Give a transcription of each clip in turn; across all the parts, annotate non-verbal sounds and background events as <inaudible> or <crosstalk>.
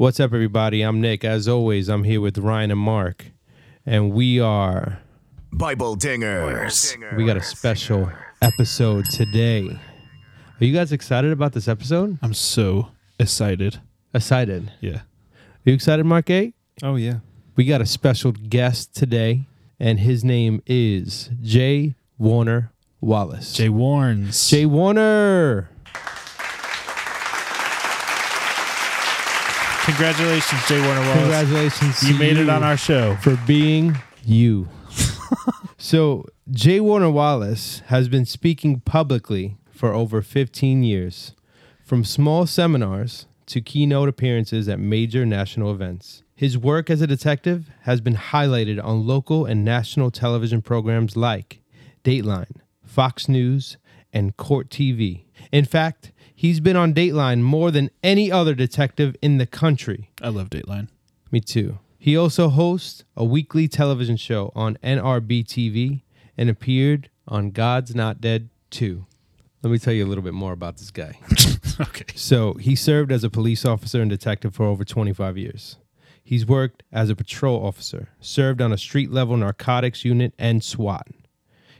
What's up, everybody? I'm Nick. As always, I'm here with Ryan and Mark, and we are Bible Dingers. we got a special episode today. Are you guys excited about this episode? I'm so excited. Excited? Yeah. Are you excited, Mark A? Oh yeah. We got a special guest today, and his name is J. Warner Wallace. Jay Warns. Jay Warner. Congratulations, J. Warner Wallace. Congratulations. You made it on our show. for being you. <laughs> so, J. Warner Wallace has been speaking publicly for over 15 years, from small seminars to keynote appearances at major national events. His work as a detective has been highlighted on local and national television programs like Dateline, Fox News, and Court TV. In fact, he's been on Dateline more than any other detective in the country. I love Dateline. Me too. He also hosts a weekly television show on NRB TV and appeared on God's Not Dead 2. Let me tell you a little bit more about this guy. <laughs> Okay. So, he served as a police officer and detective for over 25 years. He's worked as a patrol officer, served on a street level narcotics unit and SWAT.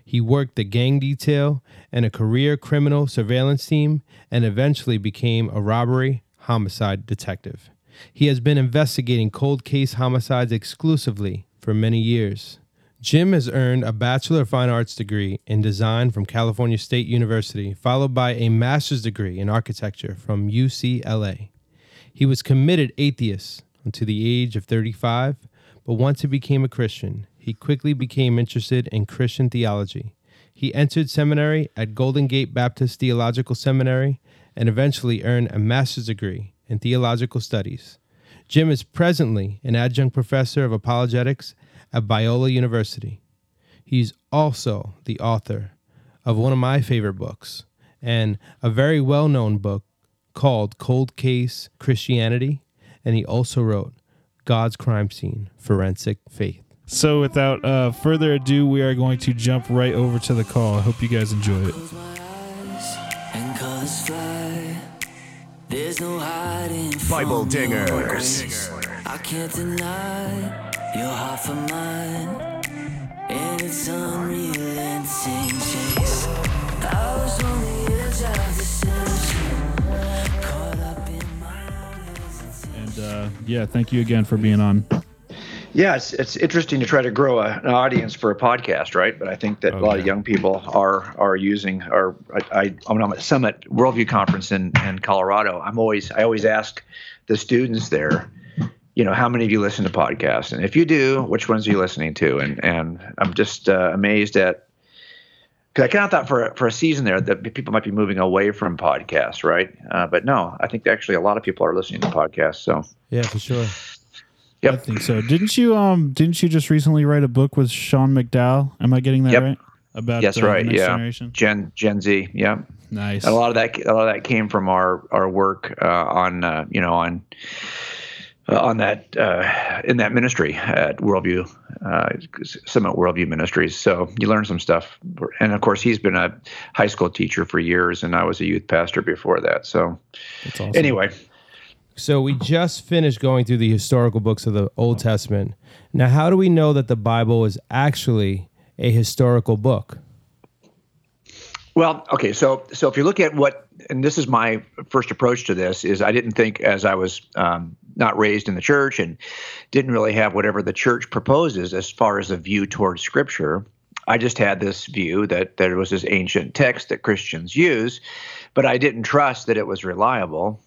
He worked the gang detail and a career criminal surveillance team and eventually became a robbery homicide detective. He has been investigating cold case homicides exclusively for many years. Jim has earned a Bachelor of Fine Arts degree in design from California State University, followed by a master's degree in architecture from UCLA. He was committed atheist until the age of 35, but once he became a Christian, he quickly became interested in Christian theology. He entered seminary at Golden Gate Baptist Theological Seminary and eventually earned a master's degree in theological studies. Jim is presently an adjunct professor of apologetics at Biola University. He's also the author of one of my favorite books and a very well known book called Cold Case Christianity. And he also wrote God's Crime Scene Forensic Faith. So without uh, further ado, we are going to jump right over to the call. I hope you guys enjoy it. Close my eyes and. There's no hiding Bible your Dingers. I can't deny your heart for mine, and it's unrelenting chase. I was on the edge of deception, caught up in my own. And uh, yeah, thank you again for being on. Yeah, it's, it's interesting to try to grow a, an audience for a podcast, right? But I think that a lot of young people are are using. Or I, I I'm at Summit Worldview Conference in in Colorado. I'm always I always ask the students there, you know, how many of you listen to podcasts, and if you do, which ones are you listening to? And and I'm just uh, amazed at. Because I kind of thought for a, for a season there that people might be moving away from podcasts, right? Uh, but no, I think actually a lot of people are listening to podcasts. So, Yeah, for sure. I think so. Didn't you um didn't you just recently write a book with Sean McDowell? Am I getting that Yep. right? About Yes, uh, the right, next yeah. generation. Gen Gen Z, yeah. Nice. a lot of that a lot of that came from our our work uh, on uh, you know on uh, on that uh, in that ministry at Worldview uh, Summit Worldview Ministries. So you learn some stuff, and of course he's been a high school teacher for years, and I was a youth pastor before that. So That's awesome. anyway, So we just finished going through the historical books of the Old Testament. Now, how do we know that the Bible is actually a historical book? Well, okay, so so if you look at what, and this is my first approach to this, is I didn't think as I was um, not raised in the church and didn't really have whatever the church proposes as far as a view towards Scripture. I just had this view that there was this ancient text that Christians use, but I didn't trust that it was reliable.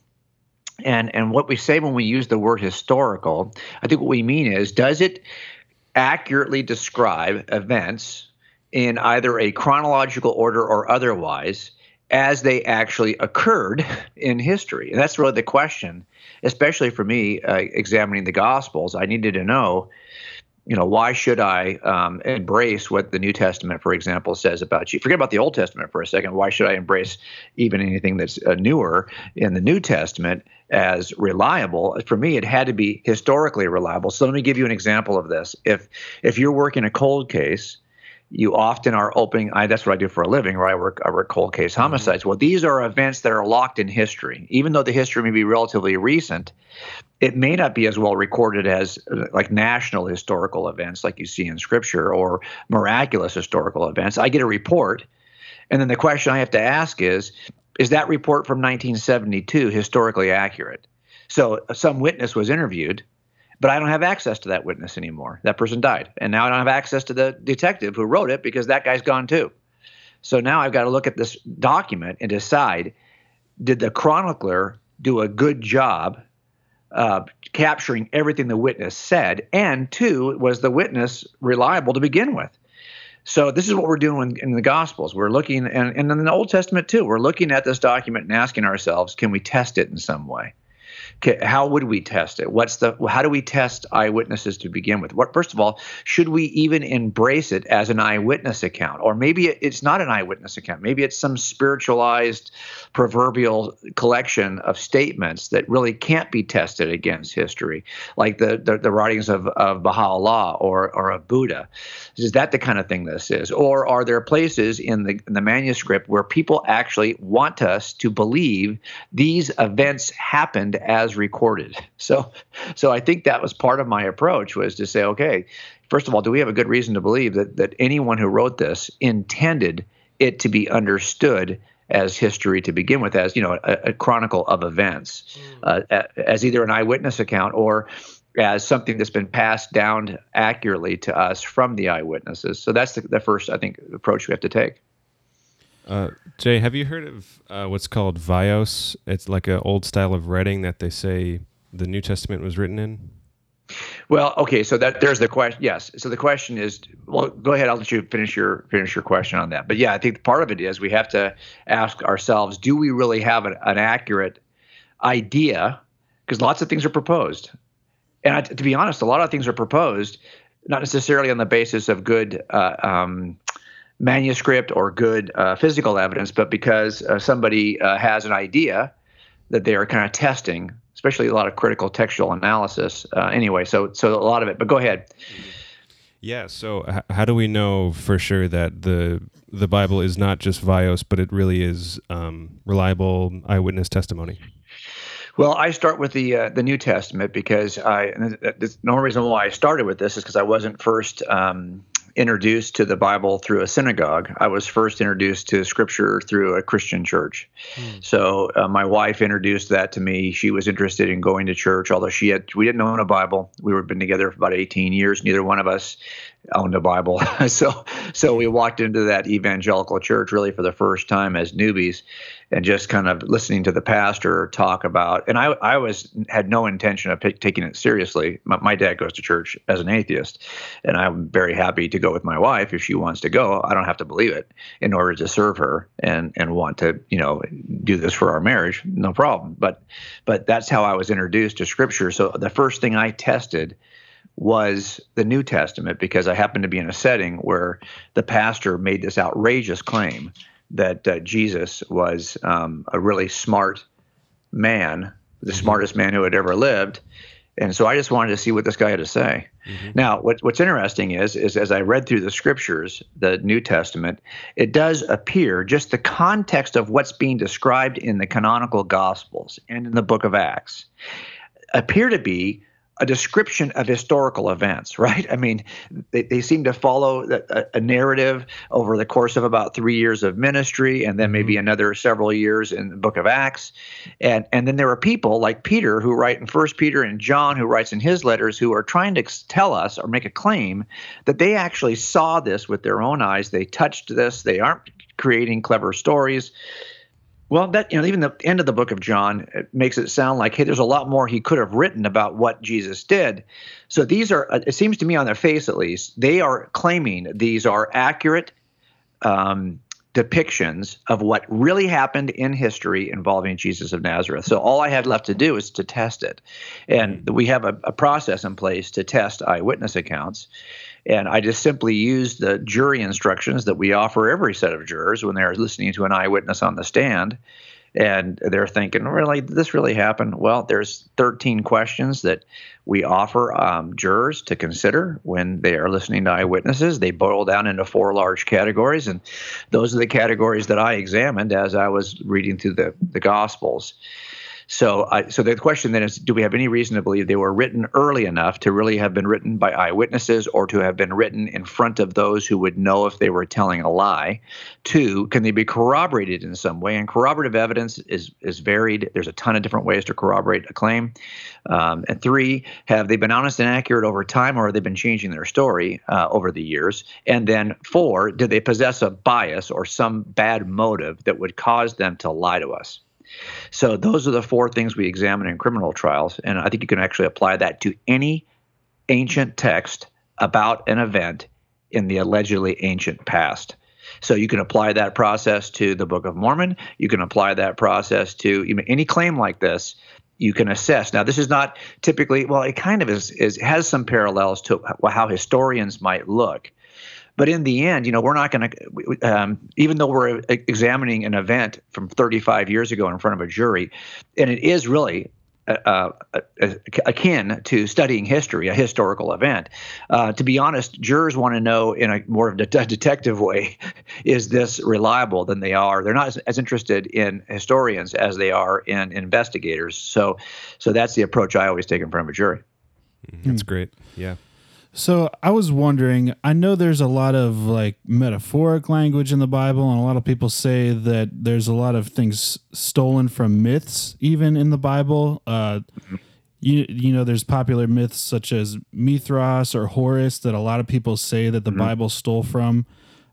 And and what we say when we use the word historical, I think what we mean is does it accurately describe events in either a chronological order or otherwise as they actually occurred in history. And that's really the question, especially for me uh, examining the Gospels. I needed to know, you know, why should I um, embrace what the New Testament, for example, says about you? Forget about the Old Testament for a second. Why should I embrace even anything that's uh, newer in the New Testament as reliable? For me, it had to be historically reliable. So let me give you an example of this. If if you're working a cold case, you often are opening. I, that's what I do for a living, where I work. I work cold case mm-hmm. homicides. Well, these are events that are locked in history, even though the history may be relatively recent. It may not be as well recorded as like national historical events, like you see in Scripture, or miraculous historical events. I get a report, and then the question I have to ask is: Is that report from 1972 historically accurate? So some witness was interviewed but I don't have access to that witness anymore. That person died. And now I don't have access to the detective who wrote it because that guy's gone too. So now I've got to look at this document and decide did the chronicler do a good job uh, capturing everything the witness said? And two, was the witness reliable to begin with? So this is what we're doing in the Gospels. We're looking, and, and in the Old Testament too, we're looking at this document and asking ourselves, can we test it in some way? How would we test it? What's the how do we test eyewitnesses to begin with? What first of all, should we even embrace it as an eyewitness account, or maybe it's not an eyewitness account? Maybe it's some spiritualized, proverbial collection of statements that really can't be tested against history, like the the, the writings of of Baha'u'llah or or of Buddha. Is that the kind of thing this is, or are there places in the in the manuscript where people actually want us to believe these events happened as recorded. <laughs> So, so I think that was part of my approach was to say, okay, first of all, do we have a good reason to believe that that anyone who wrote this intended it to be understood as history to begin with, as you know, a, a chronicle of events, mm. uh, as either an eyewitness account or as something that's been passed down accurately to us from the eyewitnesses. So that's the, the first, I think, approach we have to take. Uh, Jay, have you heard of uh, what's called Vios? It's like an old style of writing that they say the New Testament was written in. Well, okay, so that there's the question. Yes, so the question is, well, go ahead. I'll let you finish your finish your question on that. But yeah, I think part of it is we have to ask ourselves: Do we really have an, an accurate idea? Because lots of things are proposed, and I, to be honest, a lot of things are proposed not necessarily on the basis of good uh, um, manuscript or good uh, physical evidence, but because uh, somebody uh, has an idea that they are kind of testing, especially a lot of critical textual analysis. Uh, anyway, so so a lot of it. But go ahead. Yeah. So h- how do we know for sure that the the Bible is not just Vios, but it really is um, reliable eyewitness testimony? Well, I start with the uh, the New Testament because I. the only reason why I started with this is because I wasn't first um, introduced to the Bible through a synagogue. I was first introduced to Scripture through a Christian church. Hmm. So uh, my wife introduced that to me. She was interested in going to church, although she had we didn't own a Bible. We were been together for about 18 years. Neither one of us owned a Bible. <laughs> so so we walked into that evangelical church really for the first time as newbies and just kind of listening to the pastor talk about and I I was had no intention of p- taking it seriously. My, my, dad goes to church as an atheist and I'm very happy to go with my wife if she wants to go. I don't have to believe it in order to serve her and and want to, you know, do this for our marriage. No problem. But but that's how I was introduced to scripture. So the first thing I tested was the New Testament because I happened to be in a setting where the pastor made this outrageous claim that uh, Jesus was um, a really smart man, the mm-hmm. smartest man who had ever lived. And so I just wanted to see what this guy had to say. Mm-hmm. Now, what, what's interesting is, is as I read through the scriptures, the New Testament, it does appear just the context of what's being described in the canonical Gospels and in the book of Acts appear to be a description of historical events, <laughs> right? I mean, they, they seem to follow a, a, narrative over the course of about three years of ministry, and then maybe mm-hmm. another several years in the Book of Acts, and and then there are people like Peter who write in First Peter and John who writes in his letters who are trying to tell us or make a claim that they actually saw this with their own eyes, they touched this, they aren't creating clever stories well, that you know, even the end of the book of John it makes it sound like, hey, there's a lot more he could have written about what Jesus did. So these are, uh, it seems to me, on their face at least, they are claiming these are accurate um, depictions of what really happened in history involving Jesus of Nazareth. So all I had left to do is to test it, and we have a, a process in place to test eyewitness accounts. And I just simply used the jury instructions that we offer every set of jurors when they're listening to an eyewitness on the stand. and they're thinking, really, this really happen? Well, there's 13 questions that we offer um, jurors to consider when they are listening to eyewitnesses. They boil down into four large categories, and those are the categories that I examined as I was reading through the the Gospels. So, I, so the question then is, do we have any reason to believe they were written early enough to really have been written by eyewitnesses, or to have been written in front of those who would know if they were telling a lie? Two, can they be corroborated in some way? And corroborative evidence is is varied. There's a ton of different ways to corroborate a claim. Um, and three, have they been honest and accurate over time, or have they been changing their story uh, over the years? And then four, did they possess a bias or some bad motive that would cause them to lie to us? So those are the four things we examine in criminal trials, and I think you can actually apply that to any ancient text about an event in the allegedly ancient past. So you can apply that process to the Book of Mormon. You can apply that process to any claim like this. You can assess. Now, this is not typically. Well, it kind of is. is has some parallels to how historians might look. But in the end, you know, we're not going to, um, even though we're examining an event from 35 years ago in front of a jury, and it is really uh, uh, akin to studying history, a historical event. Uh, to be honest, jurors want to know in a more of a <laughs> detective way, is this reliable than they are? They're not as, as, interested in historians as they are in investigators. So, so that's the approach I always take in front of a jury. That's great. Yeah. So I was wondering, I know there's a lot of like metaphoric language in the Bible, and a lot of people say that there's a lot of things stolen from myths, even in the Bible. Uh, you you know, there's popular myths such as Mithras or Horus that a lot of people say that the mm-hmm. Bible stole from.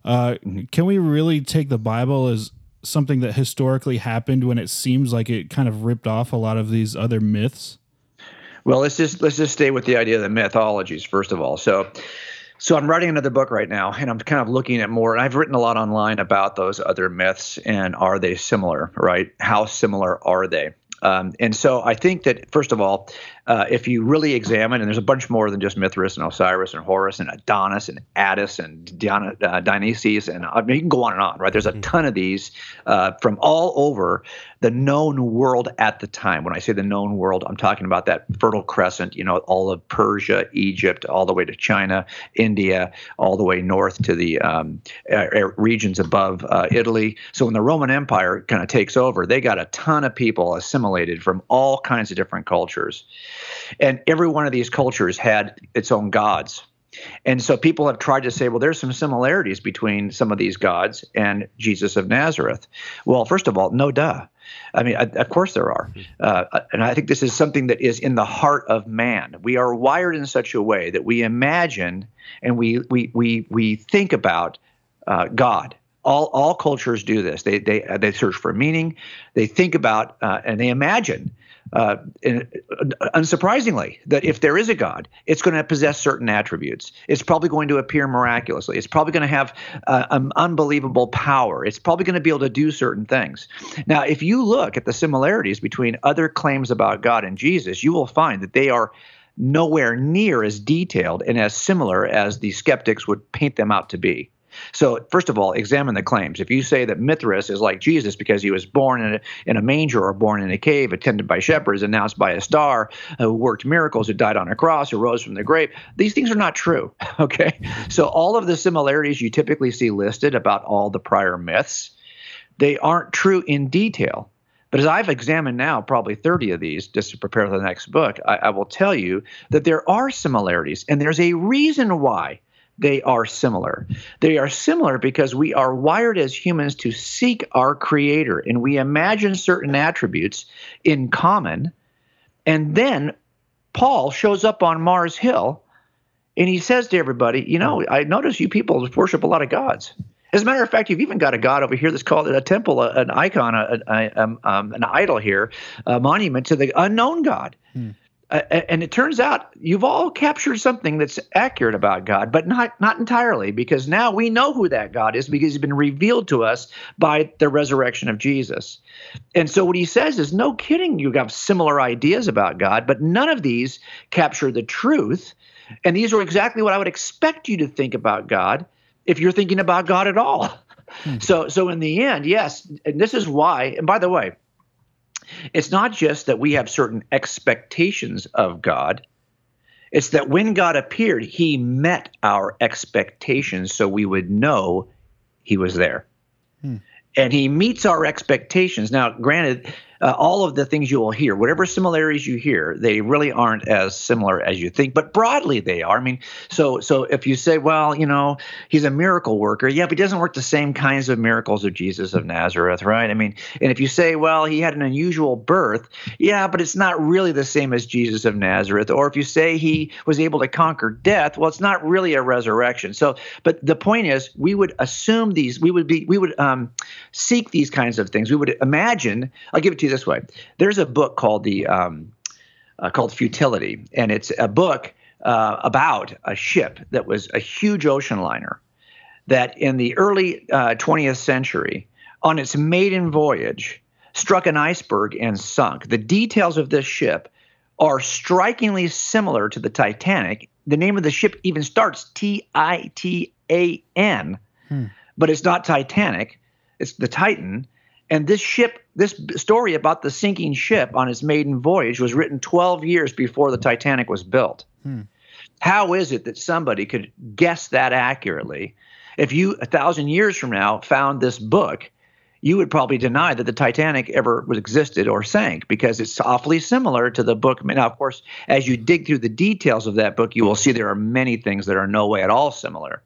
Uh, mm-hmm. Can we really take the Bible as something that historically happened when it seems like it kind of ripped off a lot of these other myths? Well, let's just let's just stay with the idea of the mythologies first of all. So, so I'm writing another book right now, and I'm kind of looking at more. And I've written a lot online about those other myths and are they similar? Right? How similar are they? Um, and so I think that first of all, uh, if you really examine, and there's a bunch more than just Mithras and Osiris and Horus and Adonis and Attis and Diana, uh, Dionysius, and I mean, you can go on and on, right? There's a mm-hmm. ton of these uh, from all over the known world at the time. When I say the known world, I'm talking about that Fertile Crescent, you know, all of Persia, Egypt, all the way to China, India, all the way north to the um, regions above uh, Italy. So when the Roman Empire kind of takes over, they got a ton of people assimilated from all kinds of different cultures. And every one of these cultures had its own gods. And so people have tried to say, well, there's some similarities between some of these gods and Jesus of Nazareth. Well, first of all, no duh. I mean, of course there are. Uh, and I think this is something that is in the heart of man. We are wired in such a way that we imagine and we, we, we, we think about uh, God. All, all cultures do this. They, they, they search for meaning. They think about uh, and they imagine uh, unsurprisingly, that if there is a God, it's going to possess certain attributes. It's probably going to appear miraculously. It's probably going to have uh, an unbelievable power. It's probably going to be able to do certain things. Now, if you look at the similarities between other claims about God and Jesus, you will find that they are nowhere near as detailed and as similar as the skeptics would paint them out to be. So, first of all, examine the claims. If you say that Mithras is like Jesus because he was born in a, in a manger or born in a cave, attended by shepherds, announced by a star, uh, who worked miracles, who died on a cross, who rose from the grave, these things are not true. <laughs> Okay. So, all of the similarities you typically see listed about all the prior myths, they aren't true in detail. But as I've examined now probably 30 of these just to prepare for the next book, I, I will tell you that there are similarities, and there's a reason why they are similar. They are similar because we are wired as humans to seek our creator and we imagine certain attributes in common. And then Paul shows up on Mars Hill and he says to everybody, You know, I notice you people worship a lot of gods. As a matter of fact, you've even got a god over here that's called a temple, an icon, a, a, um, an idol here, a monument to the unknown God. Hmm. Uh, and it turns out you've all captured something that's accurate about God, but not not entirely, because now we know who that God is because he's been revealed to us by the resurrection of Jesus. And so what he says is, no kidding, you have similar ideas about God, but none of these capture the truth. And these are exactly what I would expect you to think about God if you're thinking about God at all. Hmm. So so in the end, yes, and this is why. And by the way, It's not just that we have certain expectations of God. It's that when God appeared, he met our expectations so we would know he was there. Hmm. And he meets our expectations. Now, granted, uh, all of the things you will hear, whatever similarities you hear, they really aren't as similar as you think, but broadly they are. I mean, so so if you say, well, you know, he's a miracle worker, yeah, but he doesn't work the same kinds of miracles of Jesus of Nazareth, right? I mean, and if you say, well, he had an unusual birth, yeah, but it's not really the same as Jesus of Nazareth. Or if you say he was able to conquer death, well, it's not really a resurrection. So, but the point is, we would assume these, we would be, we would um, seek these kinds of things. We would imagine. I'll give it to you this way. There's a book called the um, uh, called Futility, and it's a book uh, about a ship that was a huge ocean liner that in the early uh, 20th century, on its maiden voyage, struck an iceberg and sunk. The details of this ship are strikingly similar to the Titanic. The name of the ship even starts T I T A N, but it's not Titanic, it's the Titan. And this ship, this story about the sinking ship on its maiden voyage was written 12 years before the Titanic was built. Hmm. How is it that somebody could guess that accurately? If you, a thousand years from now, found this book, you would probably deny that the Titanic ever existed or sank because it's awfully similar to the book. Now, of course, as you dig through the details of that book, you will see there are many things that are no way at all similar.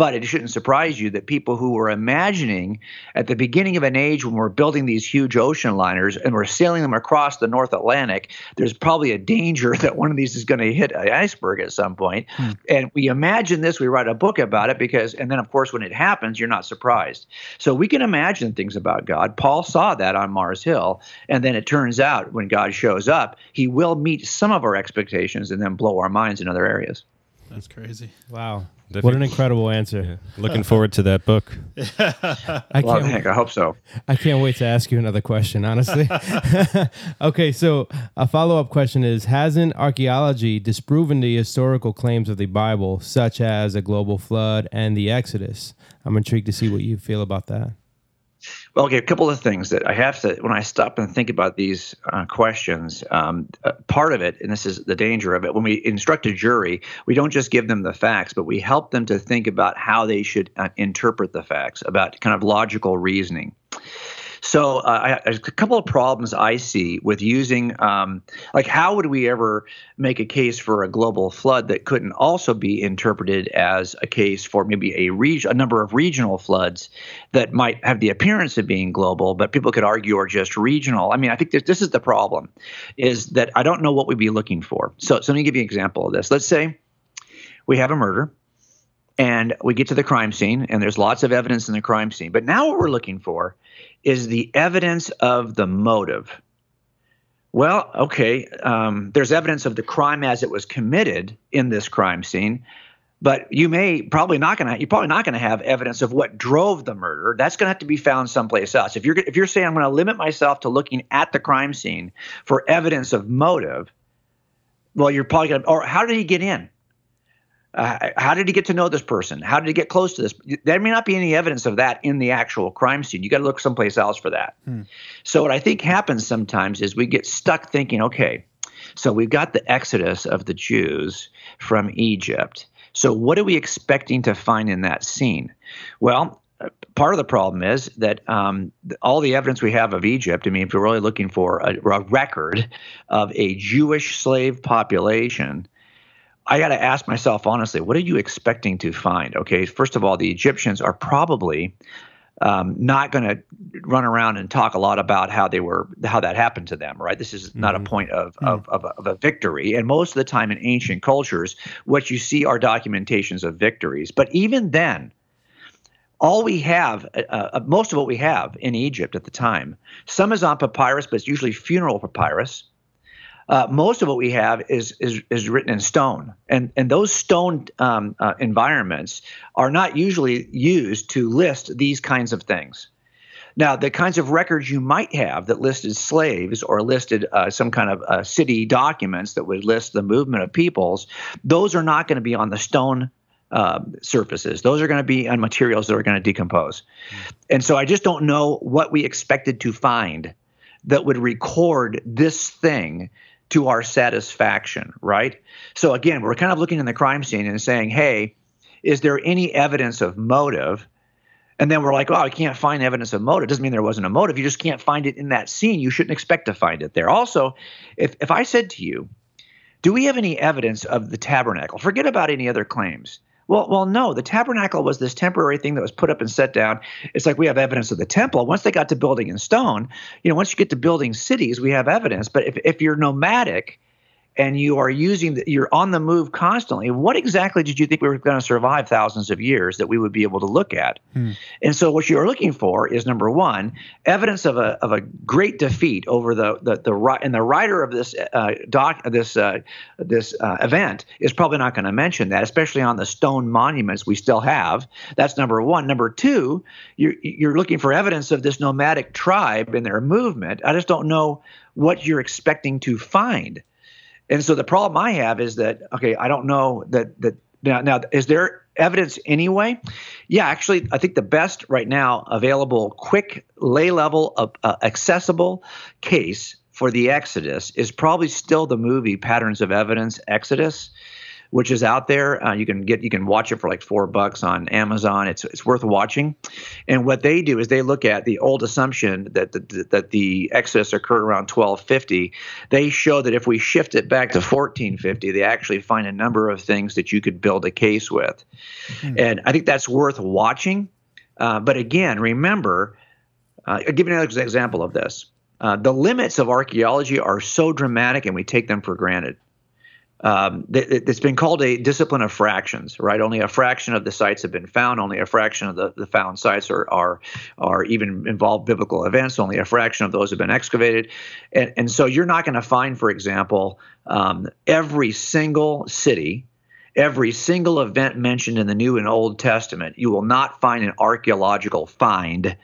But it shouldn't surprise you that people who were imagining at the beginning of an age when we're building these huge ocean liners and we're sailing them across the North Atlantic, there's probably a danger <laughs> that one of these is going to hit an iceberg at some point. Hmm. And we imagine this, we write a book about it because, and then of course, when it happens, you're not surprised. So we can imagine things about God. Paul saw that on Mars Hill. And then it turns out when God shows up, he will meet some of our expectations and then blow our minds in other areas. That's crazy. Wow. If What you- an incredible answer. Looking forward to that book. <laughs> I can't heck, I hope so. I can't wait to ask you another question, honestly. <laughs> <laughs> okay, so a follow up question is Hasn't archaeology disproven the historical claims of the Bible, such as a global flood and the Exodus? I'm intrigued to see what you feel about that. Well, okay, a couple of things that I have to, when I stop and think about these uh, questions, um, uh, part of it, and this is the danger of it, when we instruct a jury, we don't just give them the facts, but we help them to think about how they should uh, interpret the facts, about kind of logical reasoning. So, uh, couple of problems I see with using, um, like, how would we ever make a case for a global flood that couldn't also be interpreted as a case for maybe a reg- a number of regional floods that might have the appearance of being global, but people could argue are just regional. I mean, I think this, this is the problem, is that I don't know what we'd be looking for. So, so let me give you an example of this. Let's say we have a murder and we get to the crime scene and there's lots of evidence in the crime scene but now what we're looking for is the evidence of the motive. Well okay um, there's evidence of the crime as it was committed in this crime scene but you may probably not to you're probably not to have evidence of what drove the murder. That's to have to be found someplace else. If you're if you're saying i'm to limit myself to looking at the crime scene for evidence of motive well you're probably to or how did he get in uh, how did he get to know this person? How did he get close to this? There may not be any evidence of that in the actual crime scene. You got to look someplace else for that. So what I think happens sometimes is we get stuck thinking, okay, so we've got the exodus of the Jews from Egypt. So what are we expecting to find in that scene? Well, uh, part of the problem is that um, all the evidence we have of Egypt, I mean, if you're really looking for a, a record of a Jewish slave population, I got to ask myself honestly, what are you expecting to find? Okay, first of all, the Egyptians are probably um, not going to run around and talk a lot about how they were, how that happened to them, right? This is not a point of of, of, a, of a victory. And most of the time in ancient cultures, what you see are documentations of victories. But even then, all we have, uh, uh, most of what we have in Egypt at the time, some is on papyrus, but it's usually funeral papyrus. Uh, most of what we have is is is written in stone, and and those stone um, uh, environments are not usually used to list these kinds of things. Now, the kinds of records you might have that listed slaves or listed uh, some kind of uh, city documents that would list the movement of peoples, those are not going to be on the stone uh, surfaces. Those are going to be on materials that are going to decompose. And so I just don't know what we expected to find that would record this thing to our satisfaction, right? So again, we're kind of looking in the crime scene and saying, hey, is there any evidence of motive? And then we're like, oh, I can't find evidence of motive. Doesn't mean there wasn't a motive. You just can't find it in that scene. You shouldn't expect to find it there. Also, if, if I said to you, do we have any evidence of the tabernacle? Forget about any other claims. Well, well, no. The tabernacle was this temporary thing that was put up and set down. It's like we have evidence of the temple. Once they got to building in stone, you know, once you get to building cities, we have evidence. But if, if you're nomadic and you are using the, you're on the move constantly what exactly did you think we were going to survive thousands of years that we would be able to look at? Hmm. and so what you're looking for is number one evidence of a, of a great defeat over the the, the and the writer of this uh, doc this uh, this uh, event is probably not going to mention that especially on the stone monuments we still have. That's number one. Number two you're, you're looking for evidence of this nomadic tribe and their movement. I just don't know what you're expecting to find and so the problem I have is that okay, I don't know that that now now is there evidence anyway? Yeah, actually, I think the best right now available, quick, lay level, uh, accessible case for the Exodus is probably still the movie Patterns of Evidence Exodus which is out there. Uh, you can get you can watch it for like four bucks on Amazon. It's it's worth watching. And what they do is they look at the old assumption that the, that the Exodus occurred around 1250. They show that if we shift it back to 1450, they actually find a number of things that you could build a case with. Mm-hmm. And I think that's worth watching. Uh, but again, remember, uh, I'll give you another example of this. Uh, the limits of archaeology are so dramatic, and we take them for granted um, it's been called a discipline of fractions, right? Only a fraction of the sites have been found. Only a fraction of the, the found sites are, are are even involved biblical events. Only a fraction of those have been excavated, and and so you're not going to find, for example, um, every single city, every single event mentioned in the New and Old Testament. You will not find an archaeological find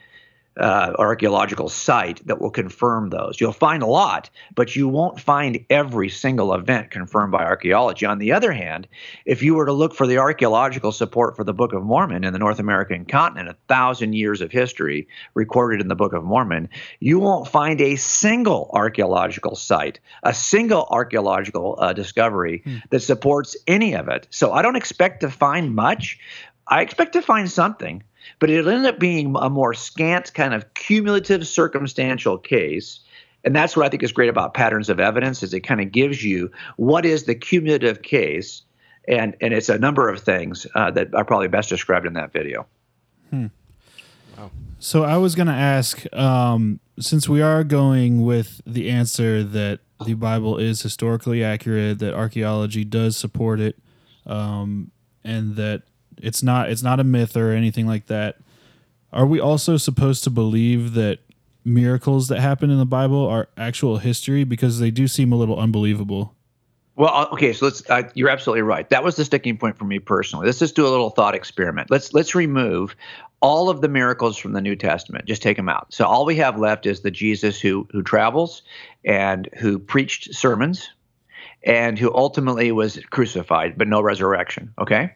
uh, archaeological site that will confirm those. You'll find a lot, but you won't find every single event confirmed by archaeology. On the other hand, if you were to look for the archaeological support for the Book of Mormon in the North American continent, a thousand years of history recorded in the Book of Mormon, you won't find a single archaeological site, a single archaeological uh, discovery hmm. that supports any of it. So I don't expect to find much. I expect to find something but it'll end up being a more scant kind of cumulative circumstantial case and that's what i think is great about patterns of evidence is it kind of gives you what is the cumulative case and and it's a number of things uh, that are probably best described in that video hmm. wow. so i was going to ask um, since we are going with the answer that the bible is historically accurate that archaeology does support it um, and that it's not it's not a myth or anything like that. Are we also supposed to believe that miracles that happen in the Bible are actual history because they do seem a little unbelievable? Well, uh, okay, so let's. Uh, you're absolutely right. That was the sticking point for me personally. Let's just do a little thought experiment. Let's let's remove all of the miracles from the New Testament. Just take them out. So all we have left is the Jesus who who travels and who preached sermons, and who ultimately was crucified, but no resurrection. Okay.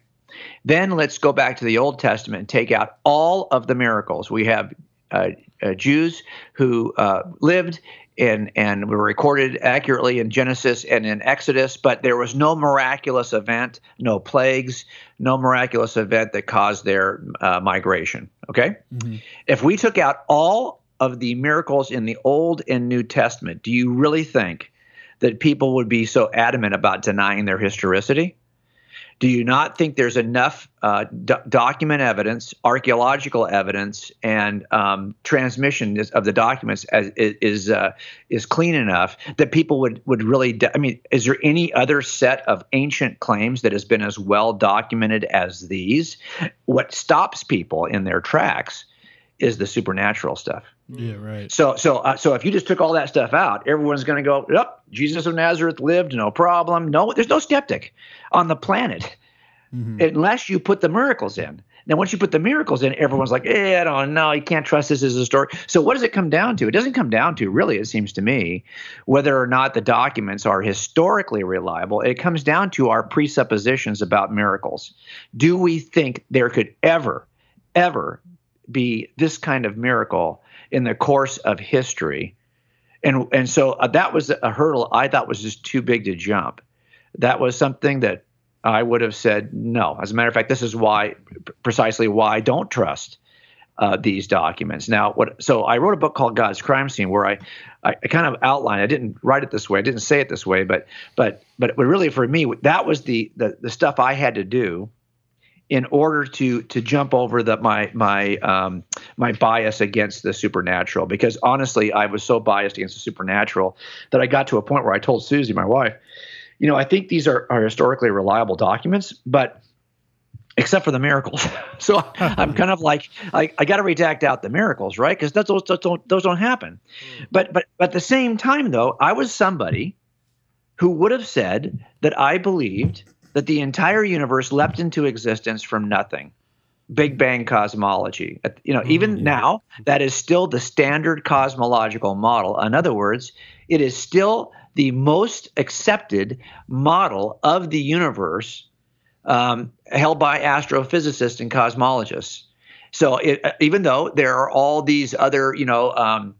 Then let's go back to the Old Testament and take out all of the miracles. We have uh, uh, Jews who uh, lived and and were recorded accurately in Genesis and in Exodus, but there was no miraculous event, no plagues, no miraculous event that caused their uh, migration. Okay, mm-hmm. if we took out all of the miracles in the Old and New Testament, do you really think that people would be so adamant about denying their historicity? Do you not think there's enough uh, do- document evidence, archaeological evidence, and um, transmission of the documents as, is uh, is clean enough that people would would really? I mean, is there any other set of ancient claims that has been as well documented as these? What stops people in their tracks is the supernatural stuff. Yeah, right. So, so, uh, so if you just took all that stuff out, everyone's going to go, "Yep, Jesus of Nazareth lived, no problem." No, there's no skeptic on the planet mm-hmm. unless you put the miracles in. Now, once you put the miracles in, everyone's like, eh, I don't know, you can't trust this as a story. So, what does it come down to? It doesn't come down to, really, it seems to me, whether or not the documents are historically reliable. It comes down to our presuppositions about miracles. Do we think there could ever, ever be this kind of miracle in the course of history and and so uh, that was a hurdle I thought was just too big to jump. That was something that I would have said no. As a matter of fact, this is why precisely why I don't trust uh, these documents. Now, what? So I wrote a book called God's Crime Scene, where I, I, kind of outlined. I didn't write it this way. I didn't say it this way, but but but but really for me, that was the the, the stuff I had to do in order to to jump over the my my um, my bias against the supernatural. Because honestly, I was so biased against the supernatural that I got to a point where I told Susie, my wife, you know, I think these are, are historically reliable documents, but except for the miracles. <laughs> so I'm kind of like I, I got to redact out the miracles, right? Because those, those don't those don't happen. But but but at the same time, though, I was somebody who would have said that I believed that the entire universe leapt into existence from nothing. Big Bang cosmology. You know, even now, that is still the standard cosmological model. In other words, it is still the most accepted model of the universe um, held by astrophysicists and cosmologists. So it, uh, even though there are all these other, you know, um,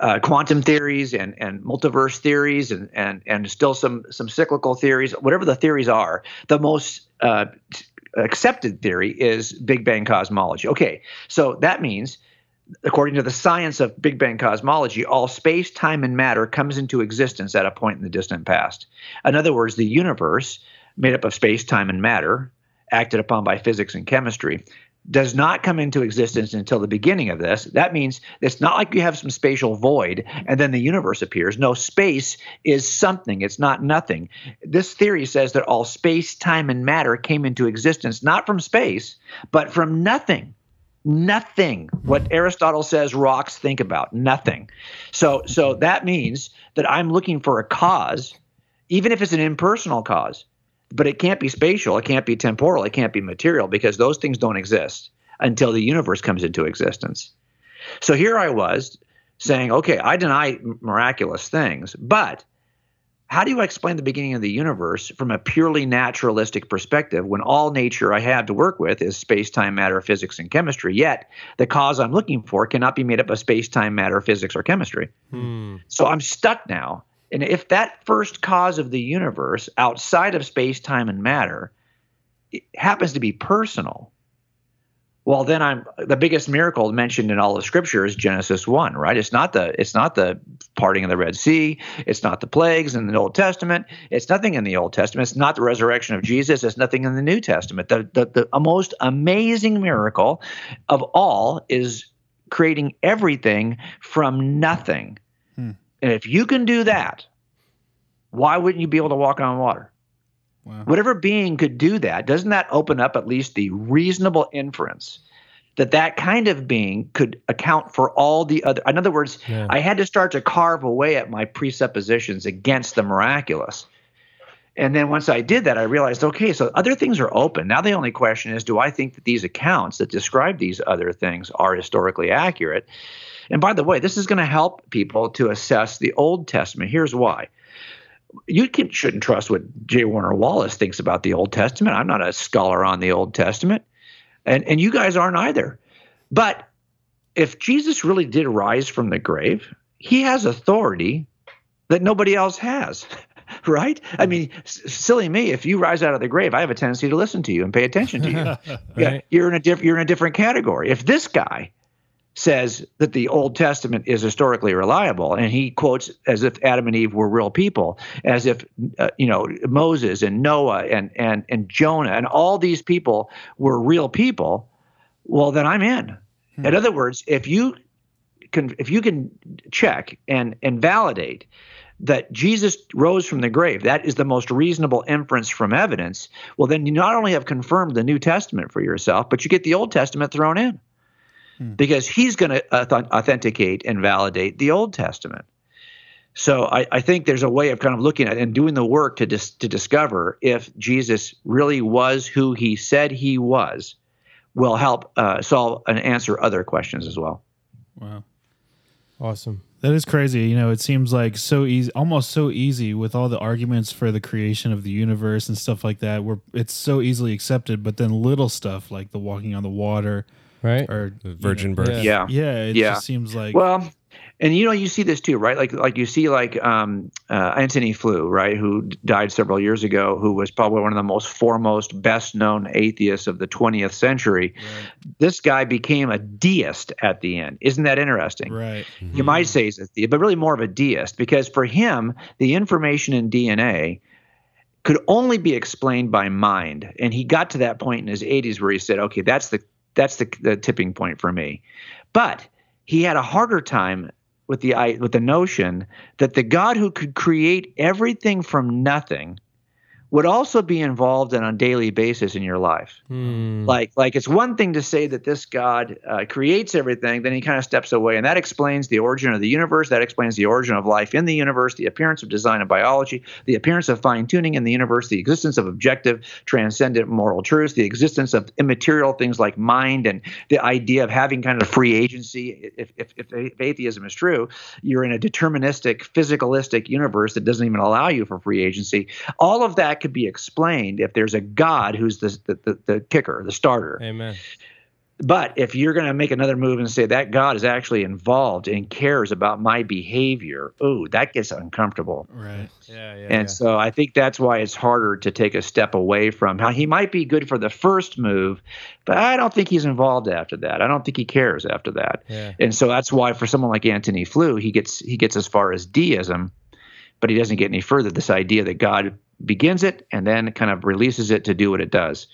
uh, quantum theories and, and multiverse theories and, and and still some some cyclical theories, whatever the theories are, the most uh, accepted theory is Big Bang cosmology. Okay, so that means according to the science of Big Bang cosmology, all space, time, and matter comes into existence at a point in the distant past. In other words, the universe, made up of space, time, and matter, acted upon by physics and chemistry, does not come into existence until the beginning of this. That means it's not like you have some spatial void and then the universe appears. No, space is something, it's not nothing. This theory says that all space, time, and matter came into existence not from space, but from nothing nothing what aristotle says rocks think about nothing so so that means that i'm looking for a cause even if it's an impersonal cause but it can't be spatial it can't be temporal it can't be material because those things don't exist until the universe comes into existence so here i was saying okay i deny miraculous things but how do you explain the beginning of the universe from a purely naturalistic perspective when all nature I have to work with is space, time, matter, physics, and chemistry? Yet the cause I'm looking for cannot be made up of space, time, matter, physics, or chemistry. Hmm. So I'm stuck now. And if that first cause of the universe outside of space, time, and matter happens to be personal, well then i'm the biggest miracle mentioned in all of scripture is genesis 1 right? It's not the it's not the parting of the red sea. It's not the plagues in the old testament. It's nothing in the old testament. It's not the resurrection of jesus. It's nothing in the new testament. The the, the most amazing miracle of all is creating everything from nothing and if you can do that why wouldn't you be able to walk on water Wow. whatever being could do that doesn't that open up at least the reasonable inference that that kind of being could account for all the other in other words Yeah. i had to start to carve away at my presuppositions against the miraculous and then once i did that i realized okay so other things are open now the only question is do i think that these accounts that describe these other things are historically accurate and by the way this is going to help people to assess the old testament here's why you can, shouldn't trust what J. Warner Wallace thinks about the Old Testament. I'm not a scholar on the Old Testament, and and you guys aren't either. But if Jesus really did rise from the grave, he has authority that nobody else has. <laughs> Right? I mean, silly me. If you rise out of the grave, I have a tendency to listen to you and pay attention to you. <laughs> yeah, you're in a diff- you're in a different category. If this guy says that the Old Testament is historically reliable, and he quotes as if Adam and Eve were real people, as if uh, you know Moses and Noah and and and Jonah and all these people were real people. Well, then I'm in. In other words, if you can if you can check and and validate that Jesus rose from the grave, that is the most reasonable inference from evidence. Well, then you not only have confirmed the New Testament for yourself, but you get the Old Testament thrown in because he's going to authenticate and validate the Old Testament. So I, I think there's a way of kind of looking at and doing the work to dis, to discover if Jesus really was who he said he was, will help uh, solve and answer other questions as well. Wow. Awesome. That is crazy. You know, it seems like so easy, almost so easy with all the arguments for the creation of the universe and stuff like that, where it's so easily accepted. But then little stuff like the walking on the water Right? or The virgin you know, birth. Yeah. Yeah, it Yeah. just seems like Well, and you know you see this too right like like you see like um, uh, Antony Flew right who died several years ago who was probably one of the most foremost best known atheists of the 20th century this guy became a deist at the end isn't that interesting Right. you might say he's a theist, but really more of a deist because for him, the information in DNA could only be explained by mind. And he got to that point in his 80s where he said, okay, that's the that's the, the tipping point for me. But he had a harder time with the with the notion that the God who could create everything from nothing would also be involved on a daily basis in your life. Hmm. Like, like it's one thing to say that this God uh, creates everything, then he kind of steps away, and that explains the origin of the universe. That explains the origin of life in the universe, the appearance of design and biology, the appearance of fine tuning in the universe, the existence of objective, transcendent moral truths, the existence of immaterial things like mind, and the idea of having kind of free agency. If, if, if, if atheism is true, you're in a deterministic, physicalistic universe that doesn't even allow you for free agency. All of that could be explained if there's a God who's the the, the, the kicker, the starter. Amen. But if you're going to make another move and say that God is actually involved and cares about my behavior, oh, that gets uncomfortable. Right. Yeah, yeah. And so I think that's why it's harder to take a step away from how he might be good for the first move, but I don't think he's involved after that. I don't think he cares after that. Yeah. And so that's why for someone like Antony Flew, he gets he gets as far as deism, but he doesn't get any further. This idea that God begins it and then kind of releases it to do what it does.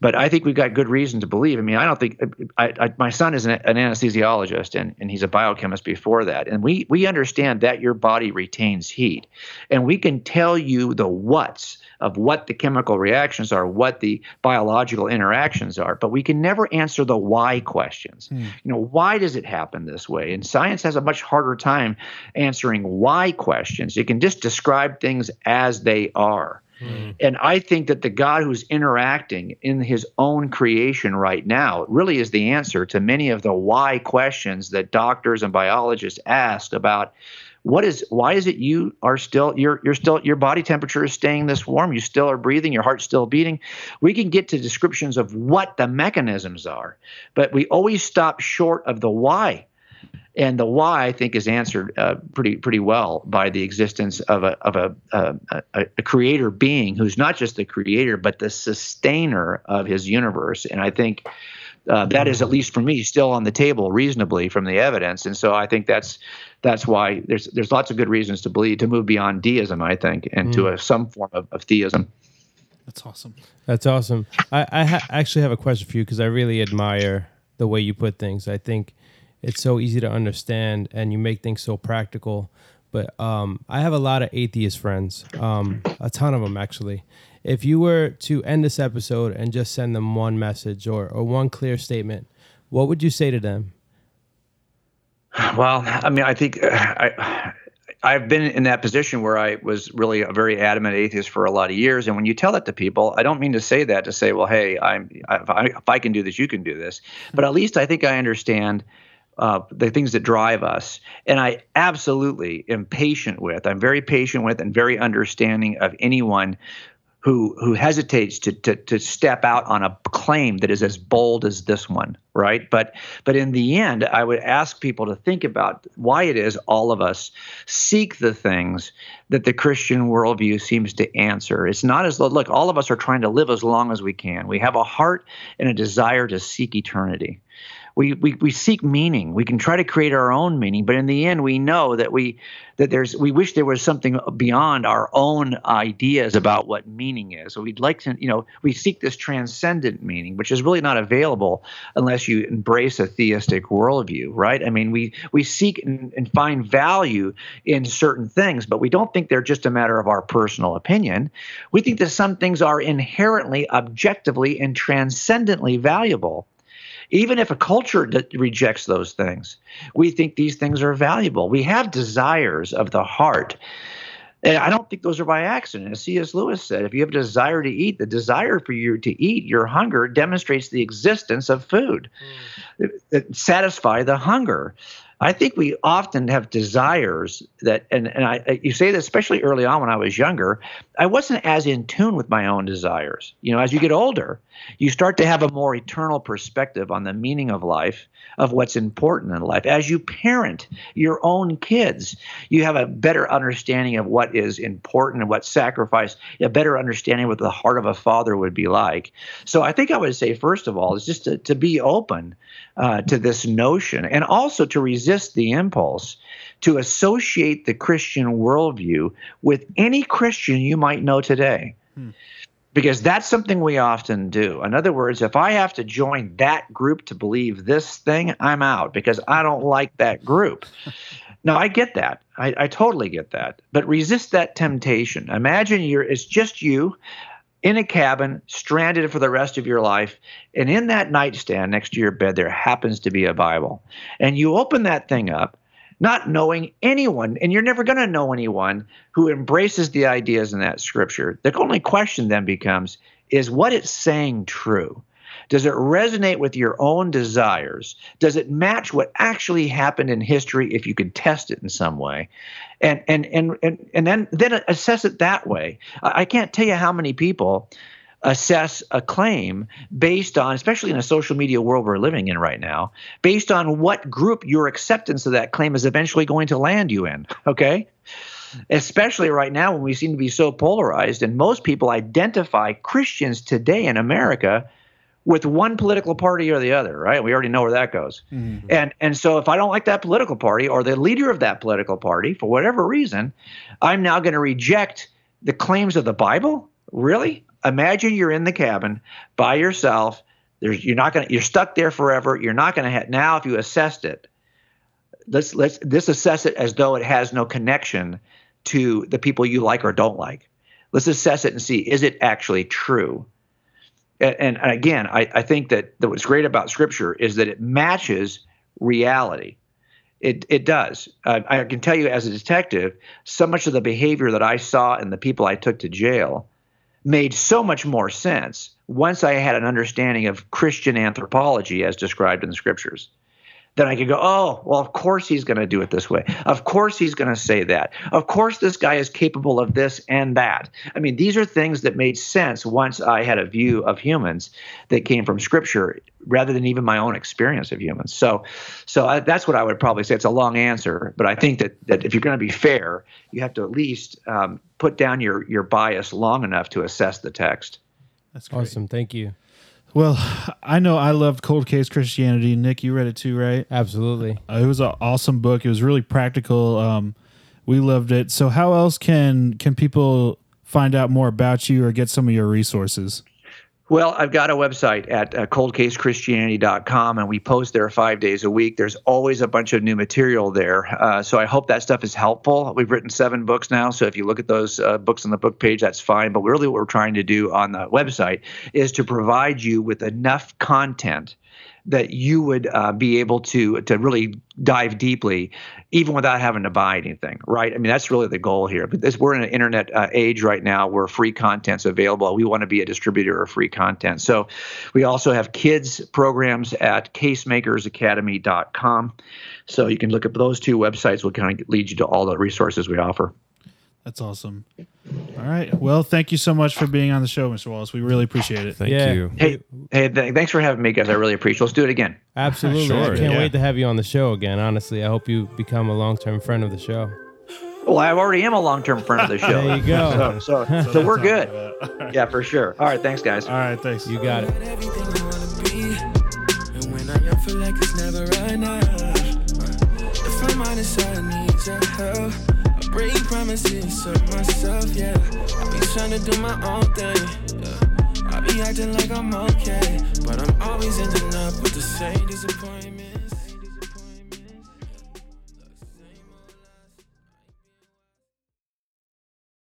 But I think we've got good reason to believe. I mean, I don't think I, I, my son is an, an anesthesiologist and, and he's a biochemist before that. And we we understand that your body retains heat, and we can tell you the what's of what the chemical reactions are, what the biological interactions are, but we can never answer the why questions. Hmm. You know, why does it happen this way? And science has a much harder time answering why questions. It can just describe things as they are. Hmm. And I think that the God who's interacting in his own creation right now really is the answer to many of the why questions that doctors and biologists ask about what is why is it you are still you're you're still your body temperature is staying this warm. You still are breathing. Your heart's still beating. We can get to descriptions of what the mechanisms are but we always stop short of the why. And the why I think is answered uh, pretty pretty well by the existence of a of a, a, a a creator being who's not just the creator but the sustainer of his universe. And I think uh, that is at least for me still on the table reasonably from the evidence. And so I think that's that's why there's there's lots of good reasons to believe to move beyond deism. I think and to a, some form of, of theism. That's awesome. That's awesome. I, I ha- actually have a question for you because I really admire the way you put things. I think it's so easy to understand and you make things so practical. But um, I have a lot of atheist friends, um, a ton of them actually. If you were to end this episode and just send them one message or, or one clear statement, what would you say to them? Well, I mean, I think uh, I. I've been in that position where I was really a very adamant atheist for a lot of years, and when you tell that to people, I don't mean to say that to say, "Well, hey, I'm if I, if I can do this, you can do this," but at least I think I understand uh, the things that drive us, and I absolutely am patient with. I'm very patient with and very understanding of anyone who who hesitates to, to to step out on a claim that is as bold as this one, right? But but in the end, I would ask people to think about why it is all of us seek the things that the Christian worldview seems to answer. It's not as though look, all of us are trying to live as long as we can. We have a heart and a desire to seek eternity. We, we, we seek meaning. We can try to create our own meaning, but in the end, we know that we that there's we wish there was something beyond our own ideas about what meaning is. So we'd like to, you know, we seek this transcendent meaning, which is really not available unless you embrace a theistic worldview, right? I mean, we we seek and, and find value in certain things, but we don't think they're just a matter of our personal opinion. We think that some things are inherently, objectively, and transcendently valuable even if a culture that rejects those things, we think these things are valuable. We have desires of the heart. And I don't think those are by accident. As C.S. Lewis said, if you have a desire to eat, the desire for you to eat, your hunger demonstrates the existence of food hmm. that satisfy the hunger. I think we often have desires that, and, and I, you say that especially early on when I was younger, I wasn't as in tune with my own desires. You know, as you get older, you start to have a more eternal perspective on the meaning of life, of what's important in life. As you parent your own kids, you have a better understanding of what is important and what sacrifice, a better understanding of what the heart of a father would be like. So I think I would say, first of all, is just to, to be open uh, to this notion and also to resist the impulse to associate the Christian worldview with any Christian you might know today. Hmm. Because that's something we often do. In other words, if I have to join that group to believe this thing, I'm out because I don't like that group. <laughs> Now I get that. I, I, totally get that. But resist that temptation. Imagine you're it's just you in a cabin, stranded for the rest of your life. And in that nightstand next to your bed, there happens to be a Bible. And you open that thing up, not knowing anyone, and you're never going to know anyone who embraces the ideas in that scripture. The only question then becomes is what it's saying true? Does it resonate with your own desires? Does it match what actually happened in history if you could test it in some way? And and and and, and then then assess it that way. I, I can't tell you how many people assess a claim based on, especially in a social media world we're living in right now, based on what group your acceptance of that claim is eventually going to land you in. Okay? Especially right now when we seem to be so polarized, and most people identify Christians today in America with one political party or the other, right? We already know where that goes. Mm-hmm. And and so if I don't like that political party or the leader of that political party for whatever reason, I'm now going to reject the claims of the Bible? Really? Imagine you're in the cabin by yourself. There's you're not going to you're stuck there forever. You're not going to have now if you assessed it. Let's let's this assess it as though it has no connection to the people you like or don't like. Let's assess it and see is it actually true? And, and again, I, I think that, what's great about Scripture is that it matches reality. It it does. Uh, I can tell you as a detective, so much of the behavior that I saw in the people I took to jail made so much more sense once I had an understanding of Christian anthropology as described in the Scriptures then I could go, oh, well, of course he's going to do it this way. Of course he's going to say that. Of course this guy is capable of this and that. I mean, these are things that made sense once I had a view of humans that came from Scripture rather than even my own experience of humans. So, so I, that's what I would probably say. It's a long answer, but I think that that if you're going to be fair, you have to at least um, put down your your bias long enough to assess the text. That's great. awesome. Thank you. Well, I know I loved Cold Case Christianity. Nick, you read it too, right? Absolutely. Uh, it was an awesome book. It was really practical. Um, we loved it. So, how else can can people find out more about you or get some of your resources? Well, I've got a website at uh, coldcasechristianity.com, and we post there five days a week. There's always a bunch of new material there. Uh, so I hope that stuff is helpful. We've written seven books now. So if you look at those uh, books on the book page, that's fine. But really, what we're trying to do on the website is to provide you with enough content that you would uh, be able to to really dive deeply, even without having to buy anything, right? I mean, that's really the goal here. But this, we're in an internet uh, age right now where free content's available. We want to be a distributor of free content. So we also have kids programs at casemakersacademy.com. So you can look at those two websites. Will kind of lead you to all the resources we offer. That's awesome. All right. Well, thank you so much for being on the show, Mr. Wallace. We really appreciate it. Thank yeah. you. Hey, hey, th- thanks for having me, guys. I really appreciate it. Let's do it again. Absolutely. Sure, I can't yeah. wait to have you on the show again. Honestly, I hope you become a long term friend of the show. Well, I already am a long term friend of the show. <laughs> there you go. so, so, <laughs> so, so we're good. Right. <laughs> Yeah, for sure. All right. Thanks, guys. All right. Thanks. You got it. Break promises to myself, yeah. I be trying to do my own thing, yeah. I be acting like I'm okay, but I'm always ending up with the same disappointment.